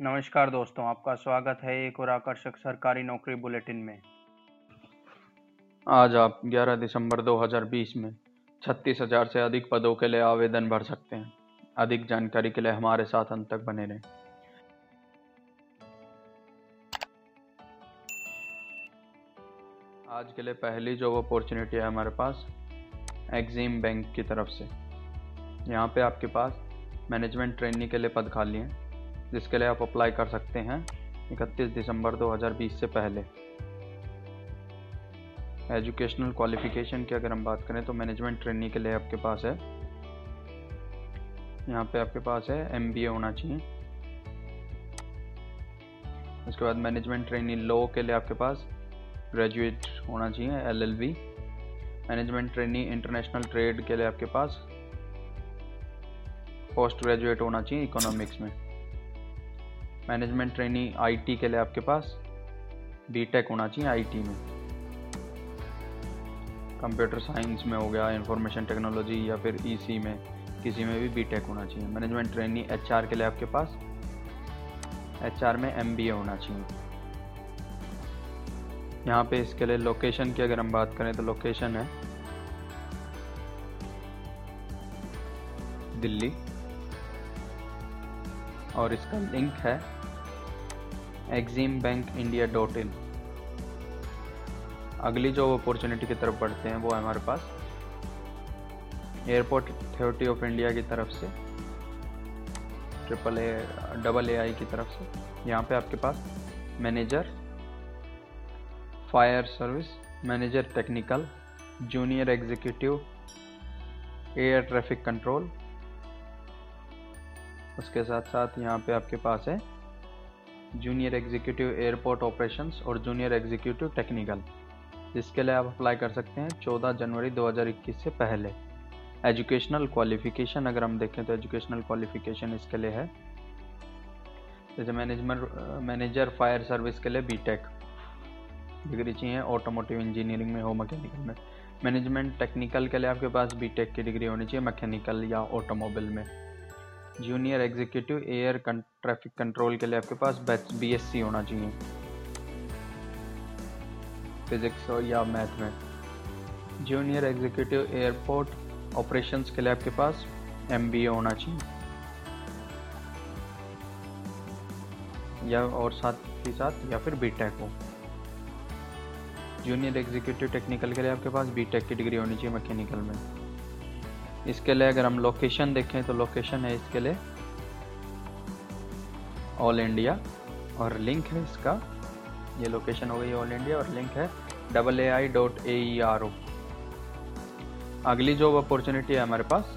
नमस्कार दोस्तों, आपका स्वागत है एक और आकर्षक सरकारी नौकरी बुलेटिन में। आज आप 11 दिसंबर 2020 में छत्तीस हज़ार से अधिक पदों के लिए आवेदन भर सकते हैं। अधिक जानकारी के लिए हमारे साथ अंत तक बने रहें। आज के लिए पहली जॉब अपॉर्चुनिटी है हमारे पास एग्जीम बैंक की तरफ़ से। यहाँ पे आपके पास मैनेजमेंट ट्रेनिंग के लिए पद खाली हैं। जिसके लिए आप अप्लाई कर सकते हैं 31 दिसंबर 2020 से पहले। एजुकेशनल क्वालिफिकेशन की अगर हम बात करें तो मैनेजमेंट ट्रेनिंग के लिए आपके पास है। यहाँ पे आपके पास है एमबीए होना चाहिए। उसके बाद मैनेजमेंट ट्रेनिंग लॉ के लिए आपके पास ग्रेजुएट होना चाहिए LLB management training international trade के लिए आपके पास पोस्ट ग्रेजुएट होना चाहिए इकोनॉमिक्स में। मैनेजमेंट ट्रेनिंग आईटी के लिए आपके पास? बीटेक होना चाहिए आईटी में। कंप्यूटर साइंस में हो गया, इंफॉर्मेशन टेक्नोलॉजी या फिर ईसी e में, किसी में भी बीटेक होना चाहिए। मैनेजमेंट ट्रेनिंग एचआर के लिए आपके पास? एचआर में एमबीए होना चाहिए। यहाँ पे इसके लिए लोकेशन की अगर हम बात करें तो लोकेशन है दिल्ली। और इसका लिंक है EXIM bank India dot in अगली जो अपॉर्चुनिटी की तरफ़ बढ़ते हैं वो है हमारे पास एयरपोर्ट अथॉरिटी ऑफ़ इंडिया की तरफ़ से ट्रिपल ए डबल ए आई की तरफ़ से। यहाँ पे आपके पास manager fire service manager technical junior executive air traffic control उसके साथ साथ यहाँ पे आपके पास है जूनियर एग्जीक्यूटिव एयरपोर्ट ऑपरेशंस और जूनियर एग्जीक्यूटिव टेक्निकल जिसके लिए आप अप्लाई कर सकते हैं 14 जनवरी 2021 से पहले। एजुकेशनल क्वालिफिकेशन अगर हम देखें तो एजुकेशनल क्वालिफिकेशन इसके लिए है। जैसे मैनेजमेंट मैनेजर फायर सर्विस के लिए बीटेक डिग्री चाहिए ऑटोमोटिव इंजीनियरिंग में हो मैकेनिकल में। मैनेजमेंट टेक्निकल के लिए आपके पास बीटेक की डिग्री होनी चाहिए मैकेनिकल या ऑटोमोबाइल में। Junior executive air traffic control के लिए आपके पास बीएससी होना चाहिए। फिजिक्स या मैथ में। जूनियर एग्जीक्यूटिव एयरपोर्ट ऑपरेशंस के लिए आपके पास एमबीए होना चाहिए। या और साथ ही साथ, या फिर बीटेक हो। जूनियर एग्जीक्यूटिव टेक्निकल के लिए आपके पास बीटेक की डिग्री होनी चाहिए मैकेनिकल में। इसके लिए अगर हम लोकेशन देखें तो लोकेशन है इसके लिए ऑल इंडिया और लिंक है इसका। ये लोकेशन हो गई ऑल इंडिया और लिंक है double A I dot A R O अगली जॉब अपॉर्चुनिटी है हमारे पास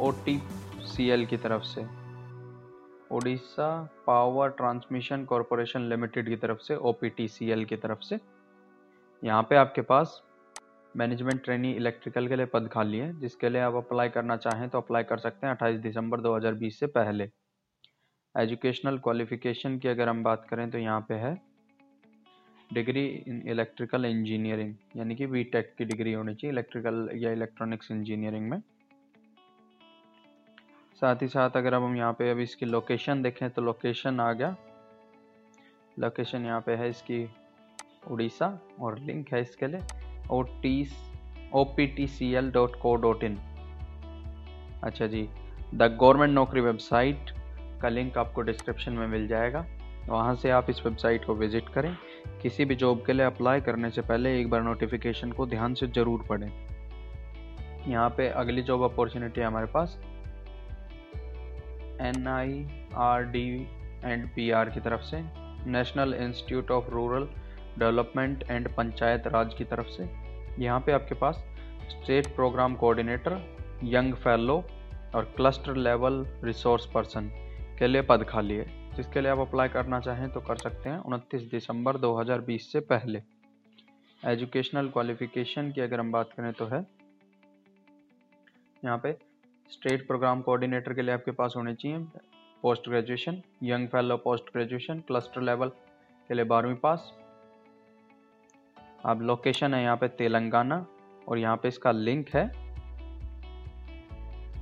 ओ टी सी एल की तरफ़ से। Odisha power transmission corporation limited की तरफ़ से O P T C L की तरफ़ से। यहाँ पे आपके पास मैनेजमेंट ट्रेनी इलेक्ट्रिकल के लिए पद खाली है। जिसके लिए आप अप्लाई करना चाहें तो अप्लाई कर सकते हैं 28 दिसंबर 2020 से पहले। एजुकेशनल क्वालिफिकेशन की अगर हम बात करें तो यहाँ पे है। डिग्री इन इलेक्ट्रिकल इंजीनियरिंग, यानी कि बी की डिग्री होनी चाहिए इलेक्ट्रिकल या इलेक्ट्रॉनिक्स इंजीनियरिंग में। साथ ही साथ अगर अब हम यहाँ पे अभी इसकी लोकेशन देखें तो लोकेशन आ गया। लोकेशन यहाँ पे है इसकी उड़ीसा और लिंक है इसके लिए। O T P T C L dot co dot in अच्छा जी द गवर्नमेंट नौकरी वेबसाइट का लिंक आपको डिस्क्रिप्शन में मिल जाएगा। वहाँ से आप इस वेबसाइट को विज़िट करें। किसी भी जॉब के लिए अप्लाई करने से पहले एक बार नोटिफिकेशन को ध्यान से ज़रूर पढ़ें। यहाँ पे अगली जॉब अपॉर्चुनिटी हमारे पास। N I R D and P R की तरफ़ से। National institute of rural development and panchayat raj की तरफ़ से। यहाँ पे आपके पास state programme coordinator, young fellow और क्लस्टर लेवल रिसोर्स पर्सन के लिए पद खाली है। जिसके लिए आप अप्लाई करना चाहें तो कर सकते हैं उनतीस दिसंबर 2020 से पहले। एजुकेशनल क्वालिफिकेशन की अगर हम बात करें तो है। यहाँ पे स्टेट प्रोग्राम कोऑर्डिनेटर के लिए आपके पास होने चाहिए post graduation, young fellow post graduation, cluster level के लिए बारहवीं पास अब लोकेशन है यहाँ पे तेलंगाना और यहाँ पे इसका लिंक है।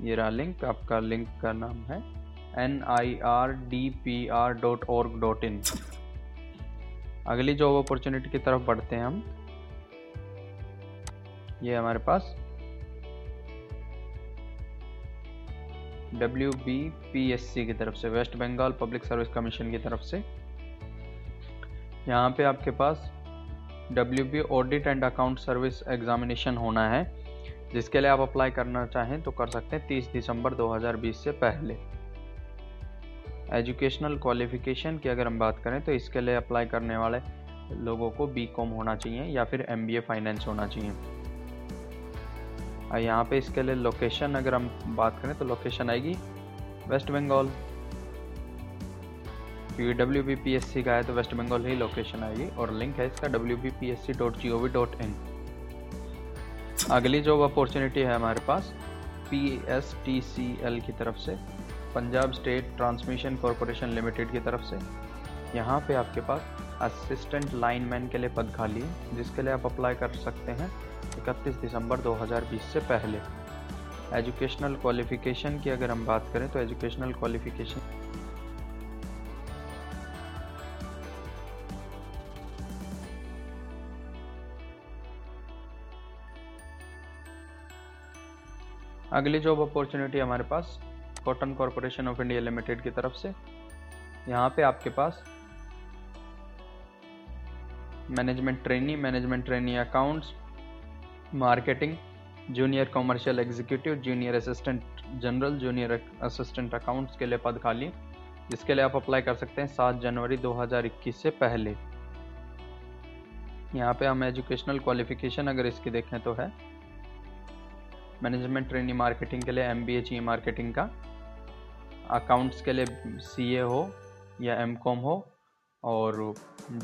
ये रहा लिंक आपका लिंक का नाम है N I R D P R dot org dot in अगली जॉब अपॉर्चुनिटी की तरफ़ बढ़ते हैं हम। ये हमारे पास W B P S C की तरफ़ से West Bengal public service commission की तरफ़ से। यहाँ पे आपके पास W B audit and account service examination होना है। जिसके लिए आप अप्लाई करना चाहें तो कर सकते हैं 30 दिसंबर 2020 से पहले। एजुकेशनल क्वालिफिकेशन की अगर हम बात करें तो इसके लिए अप्लाई करने वाले लोगों को बी कॉम होना चाहिए या फिर एम बी ए फाइनेंस होना चाहिए। यहाँ पे इसके लिए लोकेशन अगर हम बात करें तो लोकेशन आएगी वेस्ट बंगाल क्योंकि W B P S C का है तो वेस्ट बंगाल ही लोकेशन आएगी और लिंक है इसका W B P S C dot G O V dot in अगली जॉब अपॉर्चुनिटी है हमारे पास P S T C L की तरफ़ से, Punjab state transmission corporation limited की तरफ़ से। यहाँ पे आपके पास असिस्टेंट लाइनमैन के लिए पद खाली है, जिसके लिए आप अप्लाई कर सकते हैं 31 दिसंबर 2020 से पहले। एजुकेशनल क्वालिफिकेशन की अगर हम बात करें तो एजुकेशनल क्वालिफिकेशन अगली जॉब अपॉर्चुनिटी हमारे पास cotton corporation of India limited की तरफ़ से। यहाँ पे आपके पास management trainee management trainee accounts marketing junior commercial executive junior assistant general junior assistant accounts के लिए पद खाली। जिसके लिए आप अप्लाई कर सकते हैं सात जनवरी 2021 से पहले। यहाँ पे हम एजुकेशनल क्वालिफिकेशन अगर इसकी देखें तो है। मैनेजमेंट ट्रेनिंग मार्केटिंग के लिए एम बी ए चाहिए मार्केटिंग का। अकाउंट्स के लिए सी ए हो या एम कॉम हो, और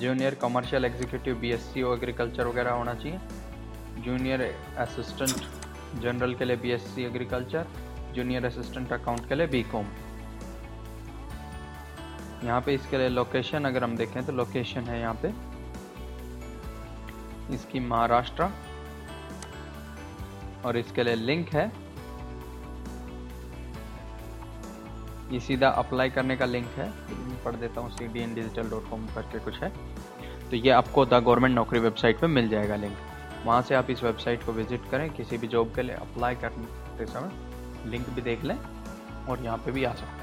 junior commercial executive B S C हो एग्रीकल्चर वगैरह होना चाहिए। जूनियर असिस्टेंट जनरल के लिए B S C agriculture junior assistant account के लिए बी कॉम यहाँ पे इसके लिए लोकेशन अगर हम देखें तो लोकेशन है यहाँ पे। इसकी महाराष्ट्र और इसके लिए लिंक है। ये सीधा अप्लाई करने का लिंक है। पढ़ देता हूँ C D N digital dot com करके कुछ है। तो ये आपको द गवर्नमेंट नौकरी वेबसाइट पे मिल जाएगा लिंक वहाँ से आप इस वेबसाइट को विज़िट करें, किसी भी जॉब के लिए अप्लाई करते समय लिंक भी देख लें और यहाँ पे भी आ सकते